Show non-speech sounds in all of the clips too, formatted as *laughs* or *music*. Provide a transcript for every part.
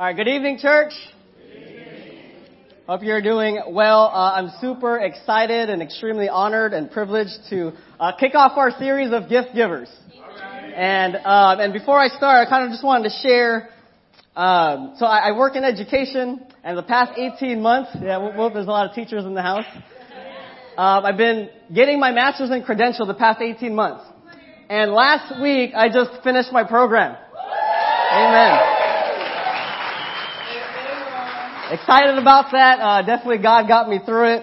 All right, good evening, church. Hope you're doing well. Uh, I'm super excited and extremely honored and privileged to uh, kick off our series of gift givers. And um, and before I start, I kind of just wanted to share. Um, so I, I work in education, and the past 18 months, yeah, there's a lot of teachers in the house. Um, I've been getting my master's in credential the past 18 months, and last week I just finished my program. Amen. Excited about that. Uh, definitely God got me through it.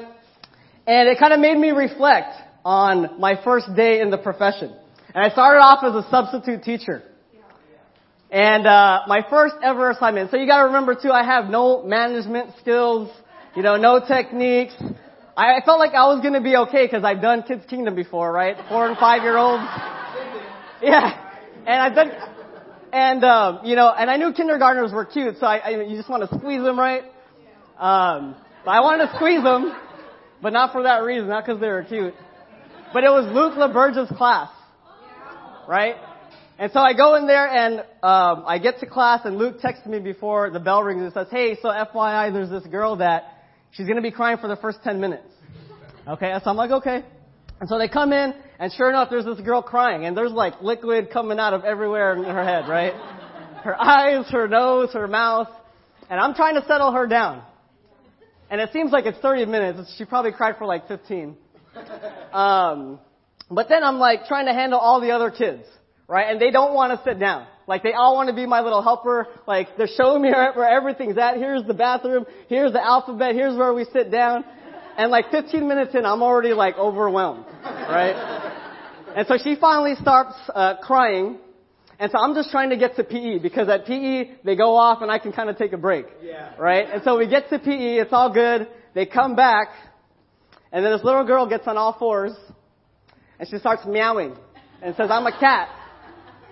And it kind of made me reflect on my first day in the profession. And I started off as a substitute teacher. And uh, my first ever assignment. So you got to remember too, I have no management skills, you know, no techniques. I, I felt like I was going to be okay because I've done Kids Kingdom before, right? Four and five year olds. Yeah, and I've done, and um, you know, and I knew kindergartners were cute, so I, I you just want to squeeze them, right? Um, but I wanted to squeeze them, but not for that reason, not because they were cute. But it was Luke LaBerge's class, right? And so I go in there and um, I get to class, and Luke texts me before the bell rings and says, "Hey, so FYI, there's this girl that she's to be crying for the first 10 minutes." Okay, so I'm like, okay. And so they come in, and sure enough, there's this girl crying, and there's like liquid coming out of everywhere in her head, right? Her eyes, her nose, her mouth, and I'm trying to settle her down. And it seems like it's 30 minutes. She probably cried for like 15. Um, but then I'm like trying to handle all the other kids, right? And they don't want to sit down. Like they all want to be my little helper. Like they're showing me *laughs* where everything's at. Here's the bathroom. Here's the alphabet. Here's where we sit down. And like 15 minutes in, I'm already like overwhelmed, right? And so she finally starts uh, crying. And so I'm just trying to get to PE because at PE they go off and I can kind of take a break. Yeah. Right? And so we get to PE, it's all good. They come back and then this little girl gets on all fours and she starts meowing and says, I'm a cat.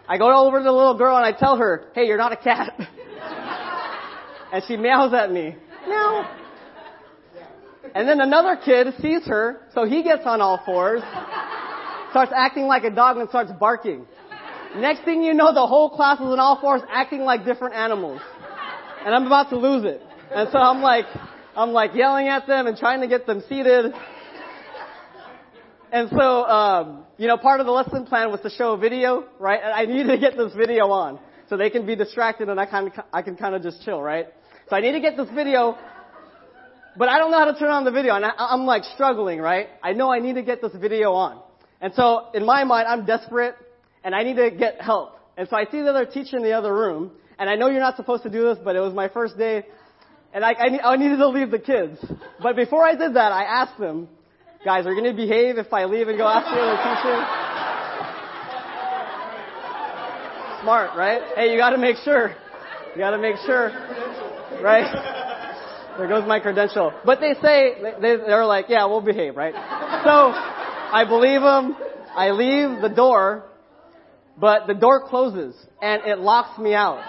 I go over to the little girl and I tell her, hey, you're not a cat. *laughs* and she meows at me. Meow. And then another kid sees her, so he gets on all fours, starts acting like a dog and starts barking. Next thing you know, the whole class is on all fours acting like different animals. And I'm about to lose it. And so I'm like, I'm like yelling at them and trying to get them seated. And so, um, you know, part of the lesson plan was to show a video, right? And I needed to get this video on so they can be distracted and I kind of, I can kind of just chill, right? So I need to get this video, but I don't know how to turn on the video and I, I'm like struggling, right? I know I need to get this video on. And so in my mind, I'm desperate and I need to get help. And so I see the other teacher in the other room, and I know you're not supposed to do this, but it was my first day, and I, I, I needed to leave the kids. But before I did that, I asked them, guys, are you going to behave if I leave and go after the other teacher? Smart, right? Hey, you gotta make sure. You gotta make sure. Right? There goes my credential. But they say, they, they're like, yeah, we'll behave, right? So, I believe them. I leave the door, but the door closes and it locks me out.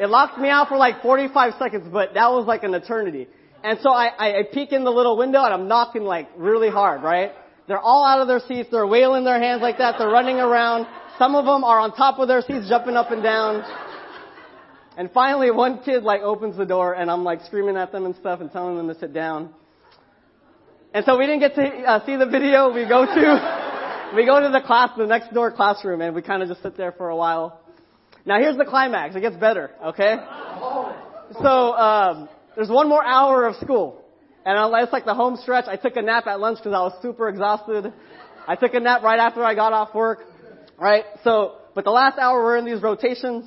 It locks me out for like 45 seconds, but that was like an eternity. And so I, I, I peek in the little window and I'm knocking like really hard, right? They're all out of their seats. They're wailing their hands like that. They're running around. Some of them are on top of their seats, jumping up and down. And finally, one kid like opens the door and I'm like screaming at them and stuff and telling them to sit down. And so we didn't get to uh, see the video. We go to, we go to the class, the next door classroom and we kind of just sit there for a while. Now here's the climax. It gets better, okay? So, um, there's one more hour of school. And it's like the home stretch. I took a nap at lunch because I was super exhausted. I took a nap right after I got off work. Right? So, but the last hour we're in these rotations.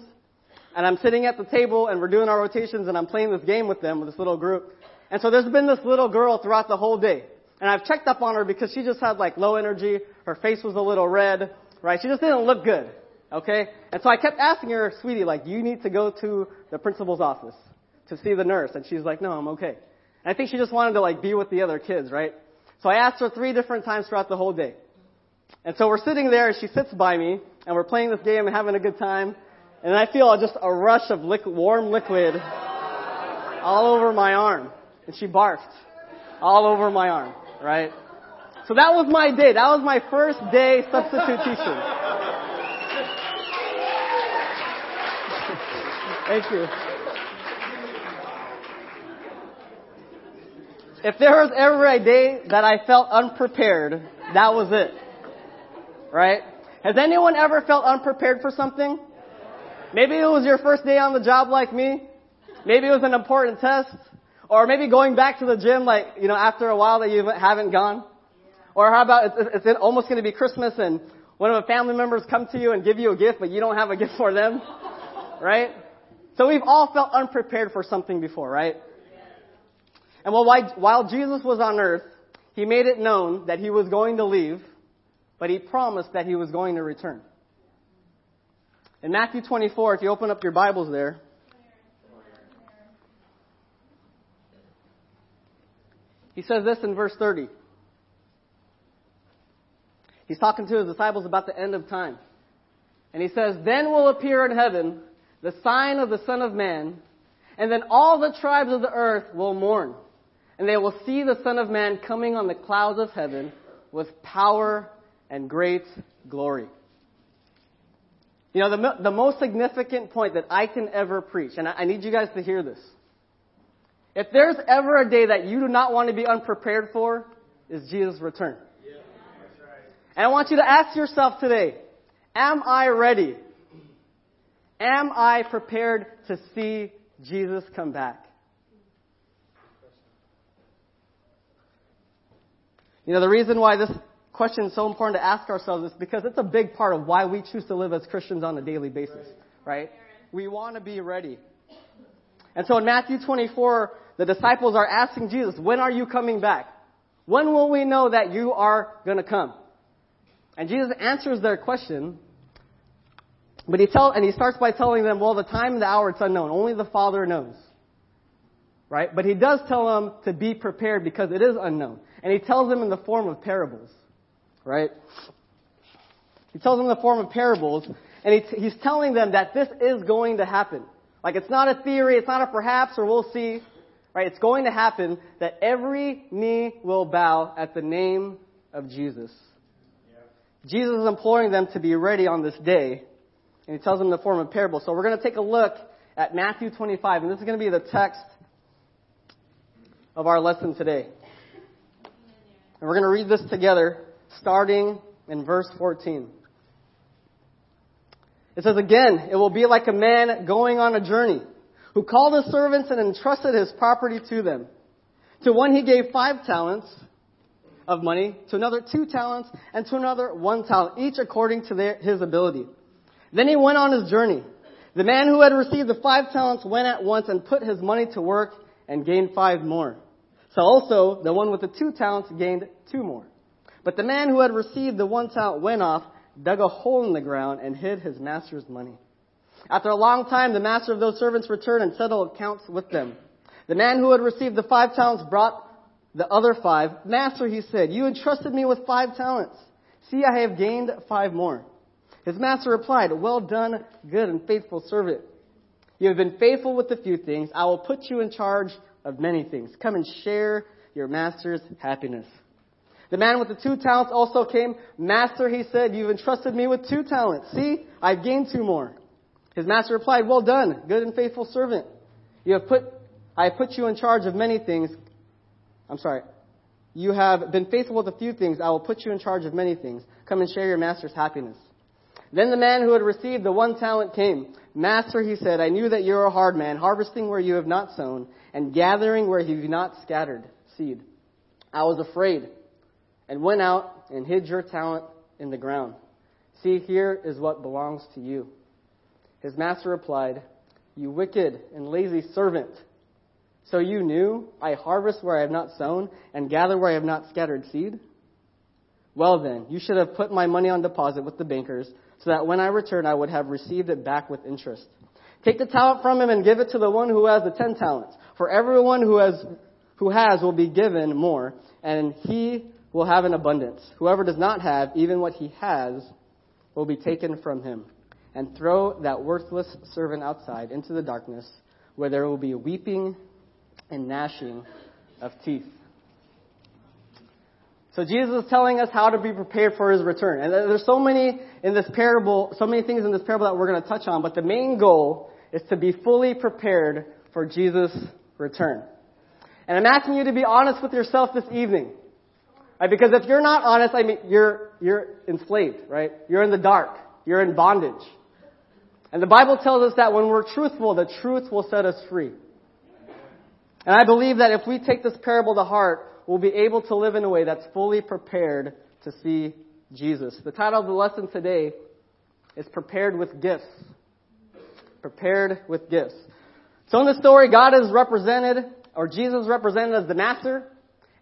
And I'm sitting at the table and we're doing our rotations and I'm playing this game with them, with this little group. And so there's been this little girl throughout the whole day. And I've checked up on her because she just had like low energy. Her face was a little red. Right? She just didn't look good. Okay? And so I kept asking her, sweetie, like, you need to go to the principal's office to see the nurse. And she's like, no, I'm okay. And I think she just wanted to like be with the other kids, right? So I asked her three different times throughout the whole day. And so we're sitting there and she sits by me and we're playing this game and having a good time. And I feel just a rush of liquid, warm liquid *laughs* all over my arm. And she barfed all over my arm, right? So that was my day. That was my first day substitute teaching. *laughs* Thank you. If there was ever a day that I felt unprepared, that was it. Right? Has anyone ever felt unprepared for something? Maybe it was your first day on the job like me. Maybe it was an important test. Or maybe going back to the gym like, you know, after a while that you haven't gone. Or how about it's, it's almost going to be Christmas and one of the family members come to you and give you a gift, but you don't have a gift for them. *laughs* Right? So we've all felt unprepared for something before, right? And while, while Jesus was on earth, he made it known that he was going to leave, but he promised that he was going to return. In Matthew 24, if you open up your Bibles there, he says this in verse 30. He's talking to his disciples about the end of time. And he says, Then will appear in heaven the sign of the Son of Man, and then all the tribes of the earth will mourn, and they will see the Son of Man coming on the clouds of heaven with power and great glory. You know, the, the most significant point that I can ever preach, and I, I need you guys to hear this. If there's ever a day that you do not want to be unprepared for, is Jesus' return. Yeah, right. And I want you to ask yourself today, am I ready? Am I prepared to see Jesus come back? You know, the reason why this question is so important to ask ourselves is because it's a big part of why we choose to live as Christians on a daily basis, right? We want to be ready. And so in Matthew 24, the disciples are asking Jesus, when are you coming back? When will we know that you are going to come? And Jesus answers their question but he tell, and he starts by telling them, well, the time and the hour, it's unknown. Only the Father knows. Right? But he does tell them to be prepared because it is unknown. And he tells them in the form of parables. Right? He tells them in the form of parables, and he, he's telling them that this is going to happen. Like it's not a theory, it's not a perhaps or we'll see. Right? It's going to happen that every knee will bow at the name of Jesus. Yeah. Jesus is imploring them to be ready on this day and he tells them the form a parable. So we're going to take a look at Matthew 25, and this is going to be the text of our lesson today. And we're going to read this together, starting in verse 14. It says again, it will be like a man going on a journey, who called his servants and entrusted his property to them. To one he gave five talents of money, to another two talents, and to another one talent, each according to their, his ability. Then he went on his journey. The man who had received the five talents went at once and put his money to work and gained five more. So also, the one with the two talents gained two more. But the man who had received the one talent went off, dug a hole in the ground, and hid his master's money. After a long time, the master of those servants returned and settled accounts with them. The man who had received the five talents brought the other five. Master, he said, you entrusted me with five talents. See, I have gained five more. His master replied, Well done, good and faithful servant. You have been faithful with a few things. I will put you in charge of many things. Come and share your master's happiness. The man with the two talents also came. Master, he said, you've entrusted me with two talents. See, I've gained two more. His master replied, Well done, good and faithful servant. You have put, I have put you in charge of many things. I'm sorry. You have been faithful with a few things. I will put you in charge of many things. Come and share your master's happiness. Then the man who had received the one talent came. Master, he said, I knew that you are a hard man, harvesting where you have not sown, and gathering where you have not scattered seed. I was afraid, and went out and hid your talent in the ground. See, here is what belongs to you. His master replied, You wicked and lazy servant. So you knew I harvest where I have not sown, and gather where I have not scattered seed? Well then, you should have put my money on deposit with the bankers so that when I return, I would have received it back with interest. Take the talent from him and give it to the one who has the ten talents. For everyone who has, who has will be given more, and he will have an abundance. Whoever does not have, even what he has, will be taken from him. And throw that worthless servant outside into the darkness, where there will be weeping and gnashing of teeth. So Jesus is telling us how to be prepared for his return. And there's so many in this parable, so many things in this parable that we're going to touch on, but the main goal is to be fully prepared for Jesus' return. And I'm asking you to be honest with yourself this evening. Right? Because if you're not honest, I mean, you're, you're enslaved, right? You're in the dark. You're in bondage. And the Bible tells us that when we're truthful, the truth will set us free. And I believe that if we take this parable to heart, we'll be able to live in a way that's fully prepared to see Jesus. The title of the lesson today is Prepared with Gifts. Prepared with Gifts. So in the story, God is represented, or Jesus is represented as the master,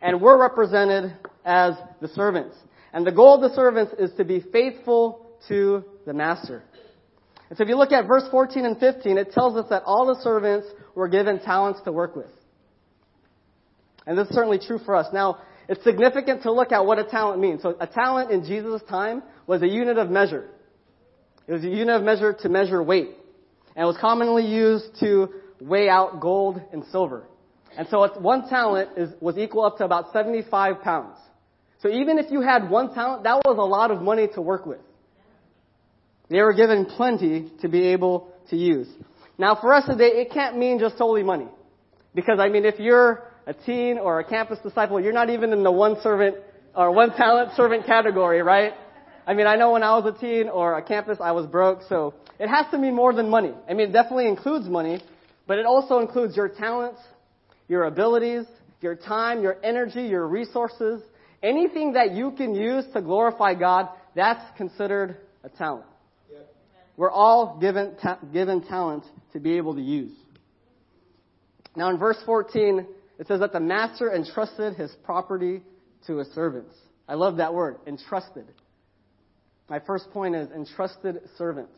and we're represented as the servants. And the goal of the servants is to be faithful to the master. And so if you look at verse 14 and 15, it tells us that all the servants were given talents to work with. And this is certainly true for us. Now, it's significant to look at what a talent means. So a talent in Jesus' time was a unit of measure. It was a unit of measure to measure weight. And it was commonly used to weigh out gold and silver. And so one talent is, was equal up to about 75 pounds. So even if you had one talent, that was a lot of money to work with. They were given plenty to be able to use. Now for us today, it can't mean just solely money. Because I mean, if you're a teen or a campus disciple, you're not even in the one servant or one talent servant category, right? I mean, I know when I was a teen or a campus, I was broke, so it has to mean more than money. I mean, it definitely includes money, but it also includes your talents, your abilities, your time, your energy, your resources, anything that you can use to glorify God, that's considered a talent. We're all given, ta- given talent to be able to use. Now in verse 14, it says that the master entrusted his property to his servants. I love that word, entrusted. My first point is entrusted servants.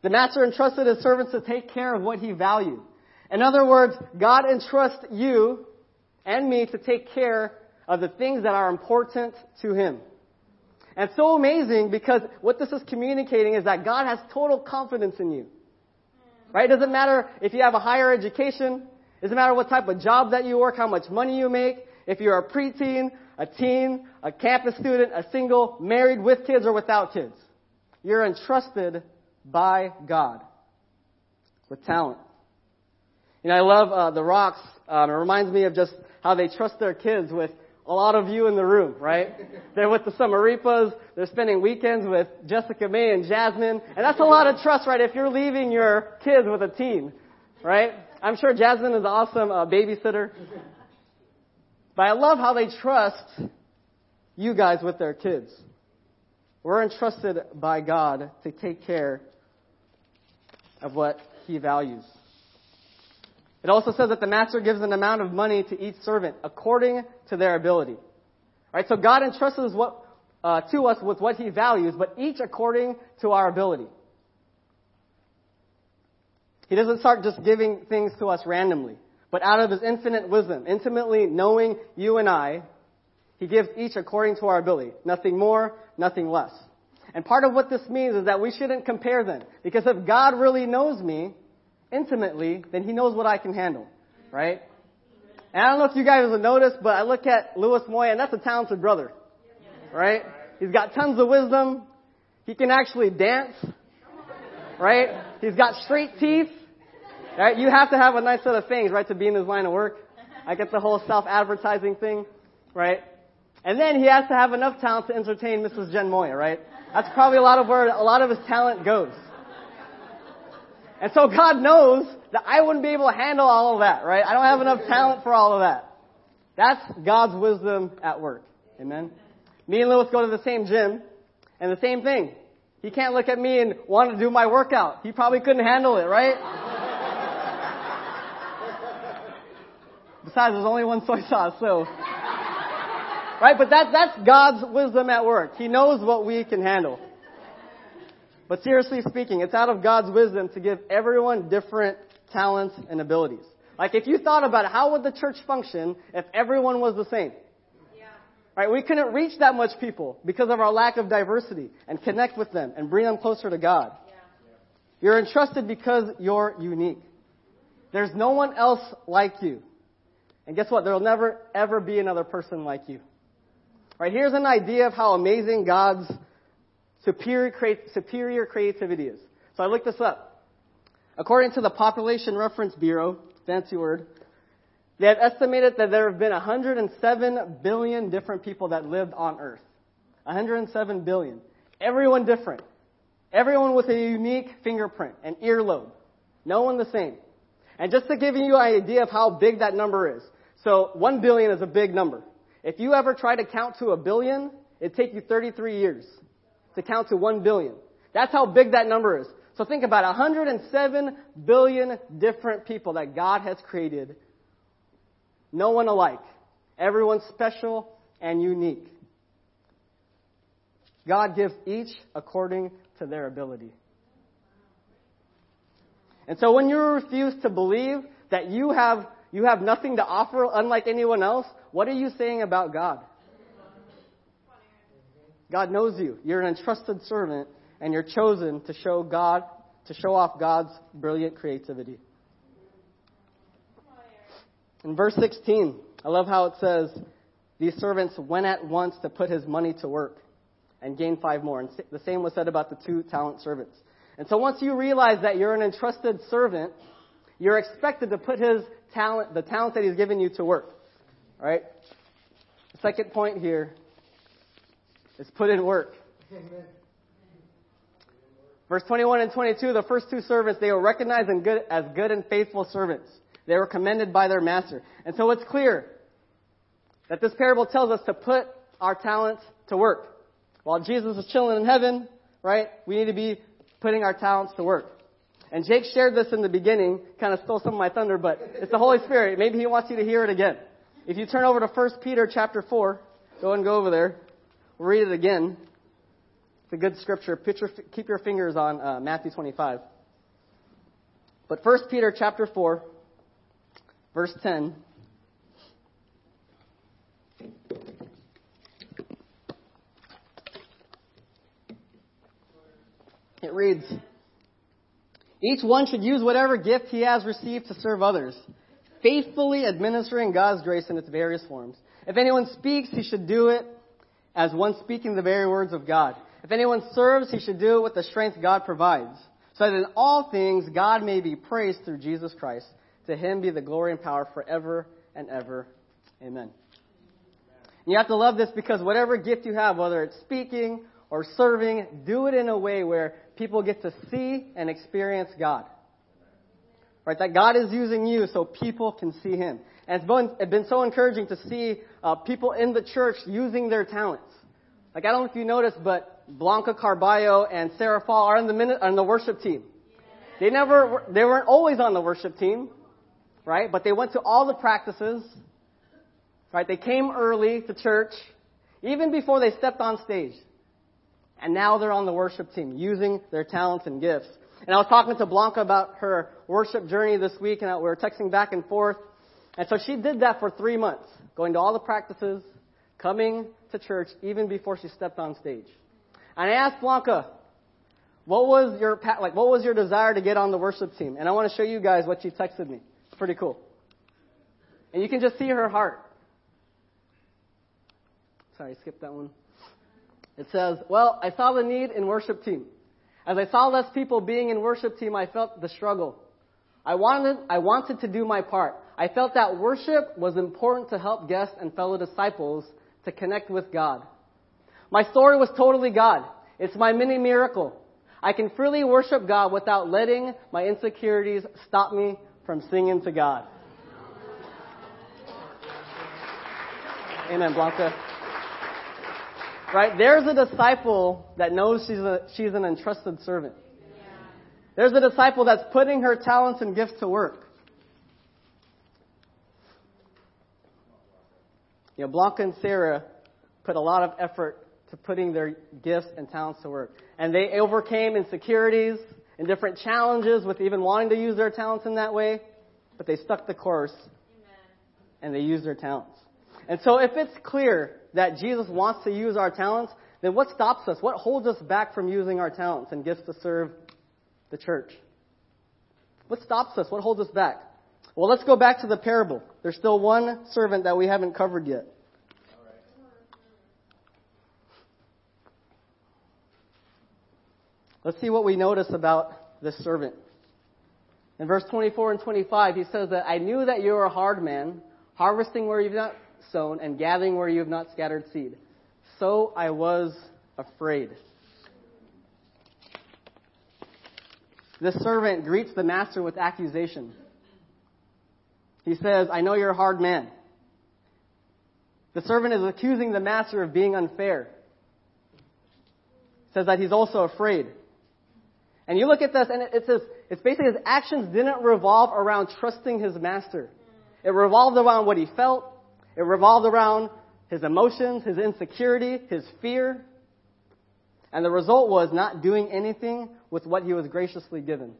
The master entrusted his servants to take care of what he valued. In other words, God entrusts you and me to take care of the things that are important to him. And so amazing because what this is communicating is that God has total confidence in you. Right? It doesn't matter if you have a higher education. It doesn't matter what type of job that you work, how much money you make. If you're a preteen, a teen, a campus student, a single, married with kids or without kids. You're entrusted by God with talent. You know, I love uh, the Rocks. Um, it reminds me of just how they trust their kids with a lot of you in the room, right? They're with the summer Samaripas. They're spending weekends with Jessica May and Jasmine. And that's a lot of trust, right? If you're leaving your kids with a teen, right? I'm sure Jasmine is an awesome uh, babysitter. But I love how they trust you guys with their kids. We're entrusted by God to take care of what He values. It also says that the master gives an amount of money to each servant according to their ability. Right? So God entrusts what, uh, to us with what He values, but each according to our ability. He doesn't start just giving things to us randomly, but out of His infinite wisdom, intimately knowing you and I, He gives each according to our ability. Nothing more, nothing less. And part of what this means is that we shouldn't compare them. Because if God really knows me, intimately, then he knows what I can handle, right? And I don't know if you guys have noticed, but I look at Louis Moya, and that's a talented brother, right? He's got tons of wisdom. He can actually dance, right? He's got straight teeth, right? You have to have a nice set of things, right, to be in his line of work. I get the whole self-advertising thing, right? And then he has to have enough talent to entertain Mrs. Jen Moya, right? That's probably a lot of where a lot of his talent goes. And so God knows that I wouldn't be able to handle all of that, right? I don't have enough talent for all of that. That's God's wisdom at work. Amen. Me and Lewis go to the same gym, and the same thing. He can't look at me and want to do my workout. He probably couldn't handle it, right? *laughs* Besides, there's only one soy sauce, so. Right? But that, that's God's wisdom at work. He knows what we can handle. But seriously speaking, it's out of God's wisdom to give everyone different talents and abilities. Like if you thought about it, how would the church function if everyone was the same? Yeah. Right? We couldn't reach that much people because of our lack of diversity and connect with them and bring them closer to God. Yeah. You're entrusted because you're unique. There's no one else like you. And guess what? There will never ever be another person like you. Right? Here's an idea of how amazing God's superior, superior creativity is. So I looked this up. According to the Population Reference Bureau, fancy word, they have estimated that there have been 107 billion different people that lived on Earth. 107 billion. Everyone different. Everyone with a unique fingerprint and earlobe. No one the same. And just to give you an idea of how big that number is. So 1 billion is a big number. If you ever try to count to a billion, it'd take you 33 years to count to 1 billion. That's how big that number is. So think about 107 billion different people that God has created. No one alike. Everyone special and unique. God gives each according to their ability. And so when you refuse to believe that you have, you have nothing to offer unlike anyone else, what are you saying about God? God knows you. You're an entrusted servant and you're chosen to show God, to show off God's brilliant creativity. In verse 16, I love how it says, these servants went at once to put his money to work and gain five more. And the same was said about the two talent servants. And so once you realize that you're an entrusted servant, you're expected to put his talent, the talent that he's given you to work. All right? The second point here is put in work. Amen. Verse 21 and 22, the first two servants, they were recognized good, as good and faithful servants. They were commended by their master. And so it's clear that this parable tells us to put our talents to work. While Jesus is chilling in heaven, right, we need to be putting our talents to work. And Jake shared this in the beginning, kind of stole some of my thunder, but it's the Holy Spirit. Maybe he wants you to hear it again. If you turn over to 1 Peter chapter 4, go and go over there. We'll read it again. It's a good scripture. Your, keep your fingers on uh, Matthew 25. But 1 Peter chapter 4, verse 10. It reads, Each one should use whatever gift he has received to serve others, faithfully administering God's grace in its various forms. If anyone speaks, he should do it as one speaking the very words of God. If anyone serves, he should do it with the strength God provides, so that in all things God may be praised through Jesus Christ. To him be the glory and power forever and ever. Amen. And you have to love this because whatever gift you have, whether it's speaking or serving, do it in a way where people get to see and experience God. Right? That God is using you so people can see Him. And it's been, so encouraging to see uh, people in the church using their talents. Like, I don't know if you noticed, but Blanca Carballo and Sarah Fall are on the, minute, on the worship team. They never, they weren't always on the worship team, right? But they went to all the practices, right? They came early to church, even before they stepped on stage and now they're on the worship team using their talents and gifts. And I was talking to Blanca about her worship journey this week, and we were texting back and forth. And so she did that for three months, going to all the practices, coming to church even before she stepped on stage. And I asked Blanca, what was your like? What was your desire to get on the worship team? And I want to show you guys what she texted me. It's pretty cool. And you can just see her heart. Sorry, skip that one. It says, Well, I saw the need in worship team. As I saw less people being in worship team, I felt the struggle. I wanted, I wanted to do my part. I felt that worship was important to help guests and fellow disciples to connect with God. My story was totally God. It's my mini miracle. I can freely worship God without letting my insecurities stop me from singing to God. Amen, Blanca. Right? There's a disciple that knows she's, a, she's an entrusted servant. There's a disciple that's putting her talents and gifts to work. You know, Blanca and Sarah put a lot of effort to putting their gifts and talents to work. And they overcame insecurities and different challenges with even wanting to use their talents in that way, but they stuck the course Amen. and they used their talents. And so if it's clear that Jesus wants to use our talents, then what stops us? What holds us back from using our talents and gifts to serve the church? What stops us? What holds us back? Well, let's go back to the parable. There's still one servant that we haven't covered yet. Let's see what we notice about this servant. In verse 24 and 25, he says that I knew that you are a hard man, harvesting where you've not sown and gathering where you have not scattered seed. So I was afraid. This servant greets the master with accusation. He says, I know you're a hard man. The servant is accusing the master of being unfair. Says that he's also afraid. And you look at this, and it says, it's basically his actions didn't revolve around trusting his master. It revolved around what he felt. It revolved around his emotions, his insecurity, his fear. And the result was not doing anything with what he was graciously given.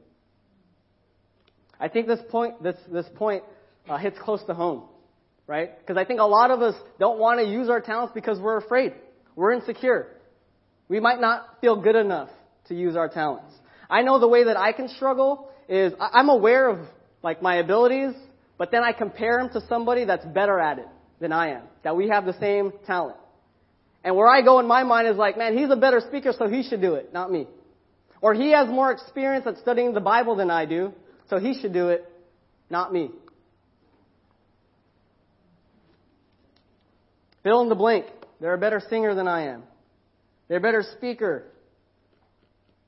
I think this point, this, this point uh, hits close to home, right? Because I think a lot of us don't want to use our talents because we're afraid. We're insecure. We might not feel good enough to use our talents. I know the way that I can struggle is I'm aware of like my abilities, but then I compare them to somebody that's better at it than I am, that we have the same talent. And where I go in my mind is like, man, he's a better speaker, so he should do it, not me. Or he has more experience at studying the Bible than I do, so he should do it, not me. Fill in the blank. They're a better singer than I am. They're a better speaker.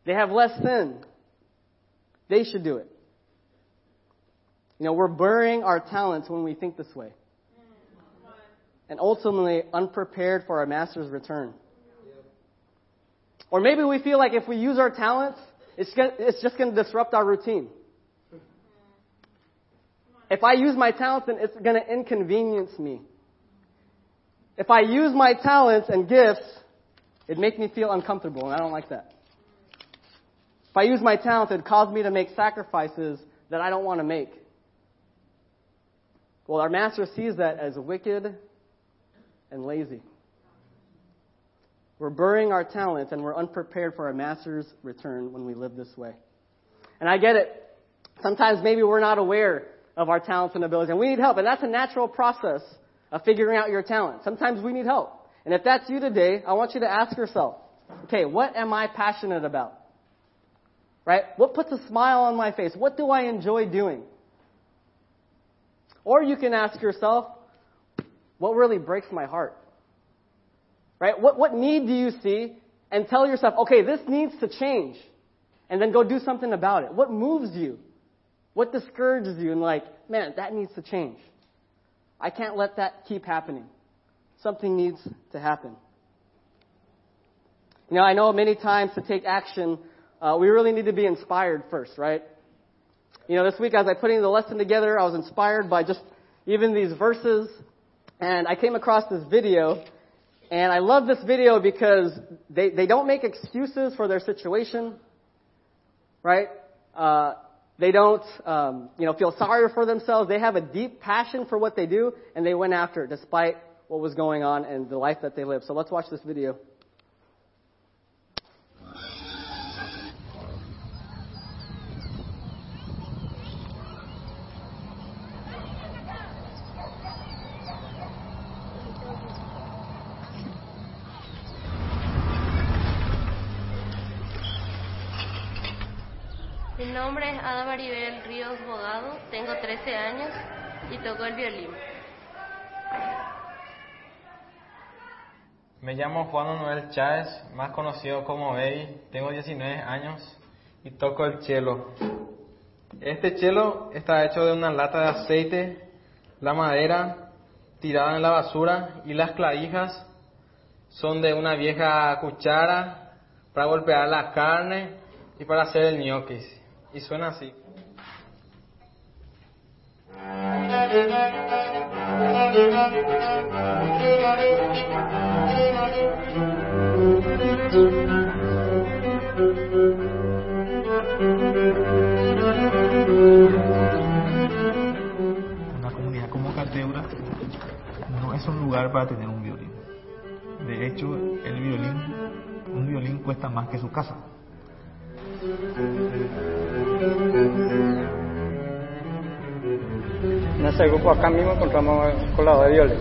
They have less sin. They should do it. You know, we're burying our talents when we think this way. And ultimately unprepared for our master's return. Or maybe we feel like if we use our talents, it's, it's just going to disrupt our routine. If I use my talents, then it's going to inconvenience me. If I use my talents and gifts, it makes me feel uncomfortable, and I don't like that. If I use my talents, it cause me to make sacrifices that I don't want to make. Well, our master sees that as wicked and lazy. We're burying our talents and we're unprepared for our master's return when we live this way. And I get it. Sometimes maybe we're not aware of our talents and abilities and we need help. And that's a natural process of figuring out your talent. Sometimes we need help. And if that's you today, I want you to ask yourself, okay, what am I passionate about? Right? What puts a smile on my face? What do I enjoy doing? Or you can ask yourself, what really breaks my heart? Right? What, what need do you see? And tell yourself, okay, this needs to change. And then go do something about it. What moves you? What discourages you? And like, man, that needs to change. I can't let that keep happening. Something needs to happen. You know, I know many times to take action, uh, we really need to be inspired first, right? You know, this week as I putting the lesson together, I was inspired by just even these verses, and I came across this video, and I love this video because they, they don't make excuses for their situation, right? Uh, they don't, um, you know, feel sorry for themselves. They have a deep passion for what they do, and they went after it despite what was going on and the life that they live. So let's watch this video. Nombre es Ada Maribel Ríos Bogado, tengo 13 años y toco el violín. Me llamo Juan Manuel Chávez, más conocido como Baby, tengo 19 años y toco el cello. Este cello está hecho de una lata de aceite, la madera tirada en la basura y las clavijas son de una vieja cuchara para golpear la carne y para hacer el ñoquis. Y suena así. Una comunidad como Cateura no es un lugar para tener un violín. De hecho, el violín, un violín cuesta más que su casa. En ese grupo acá mismo encontramos el colador de violín.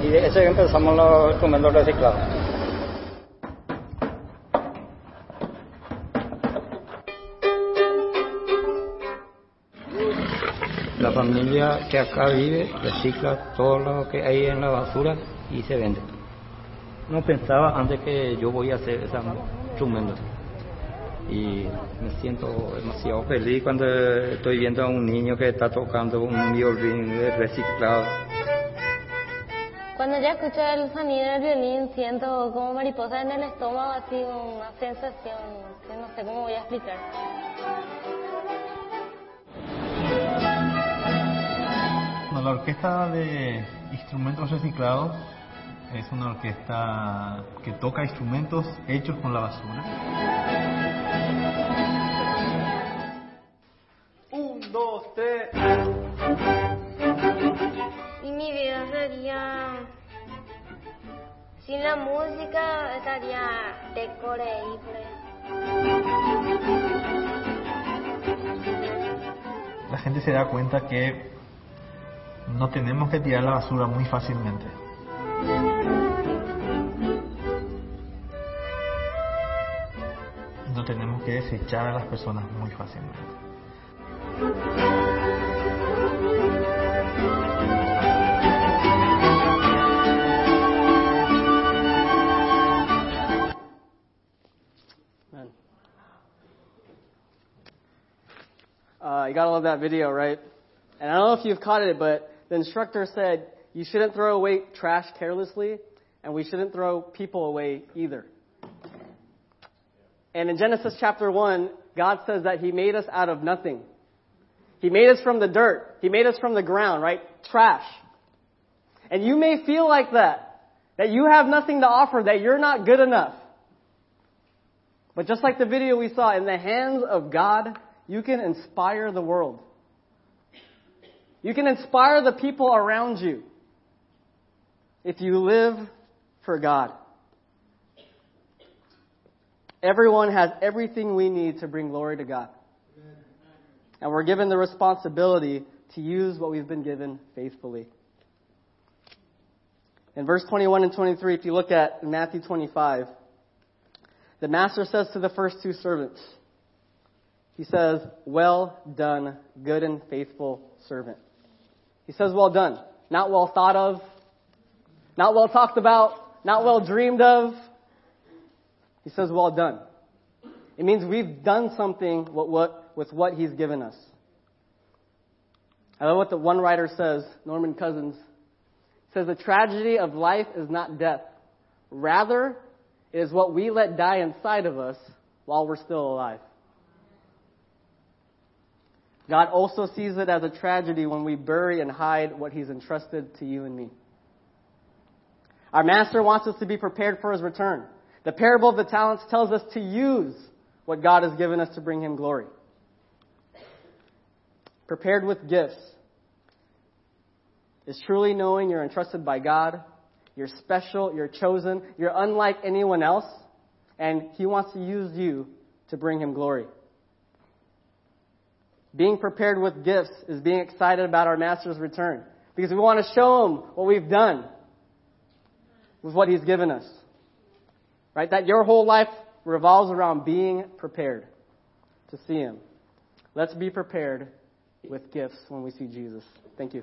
Y de ese empezamos los instrumentos reciclados. La familia que acá vive recicla todo lo que hay en la basura y se vende. No pensaba antes que yo voy a hacer esos instrumentos. Y me siento demasiado feliz cuando estoy viendo a un niño que está tocando un violín reciclado. Cuando ya escucho el sonido del violín, siento como mariposa en el estómago, así una sensación que no sé cómo voy a explicar. Bueno, la orquesta de instrumentos reciclados es una orquesta que toca instrumentos hechos con la basura. Y mi vida sería... Sin la música estaría decoreíble. La gente se da cuenta que no tenemos que tirar la basura muy fácilmente. No tenemos que desechar a las personas muy fácilmente. That video, right? And I don't know if you've caught it, but the instructor said you shouldn't throw away trash carelessly, and we shouldn't throw people away either. And in Genesis chapter 1, God says that He made us out of nothing. He made us from the dirt. He made us from the ground, right? Trash. And you may feel like that, that you have nothing to offer, that you're not good enough. But just like the video we saw, in the hands of God, you can inspire the world. You can inspire the people around you if you live for God. Everyone has everything we need to bring glory to God. And we're given the responsibility to use what we've been given faithfully. In verse 21 and 23, if you look at Matthew 25, the master says to the first two servants, he says, Well done, good and faithful servant. He says, Well done. Not well thought of, not well talked about, not well dreamed of. He says, Well done. It means we've done something with what, He's given us. I love what the one writer says, Norman Cousins. Says, The tragedy of life is not death. Rather, it is what we let die inside of us while we're still alive. God also sees it as a tragedy when we bury and hide what He's entrusted to you and me. Our Master wants us to be prepared for His return. The parable of the talents tells us to use what God has given us to bring Him glory. Prepared with gifts is truly knowing you're entrusted by God, you're special, you're chosen, you're unlike anyone else, and He wants to use you to bring Him glory. Being prepared with gifts is being excited about our Master's return because we want to show Him what we've done with what He's given us. Right? That your whole life revolves around being prepared to see Him. Let's be prepared with gifts when we see Jesus. Thank you.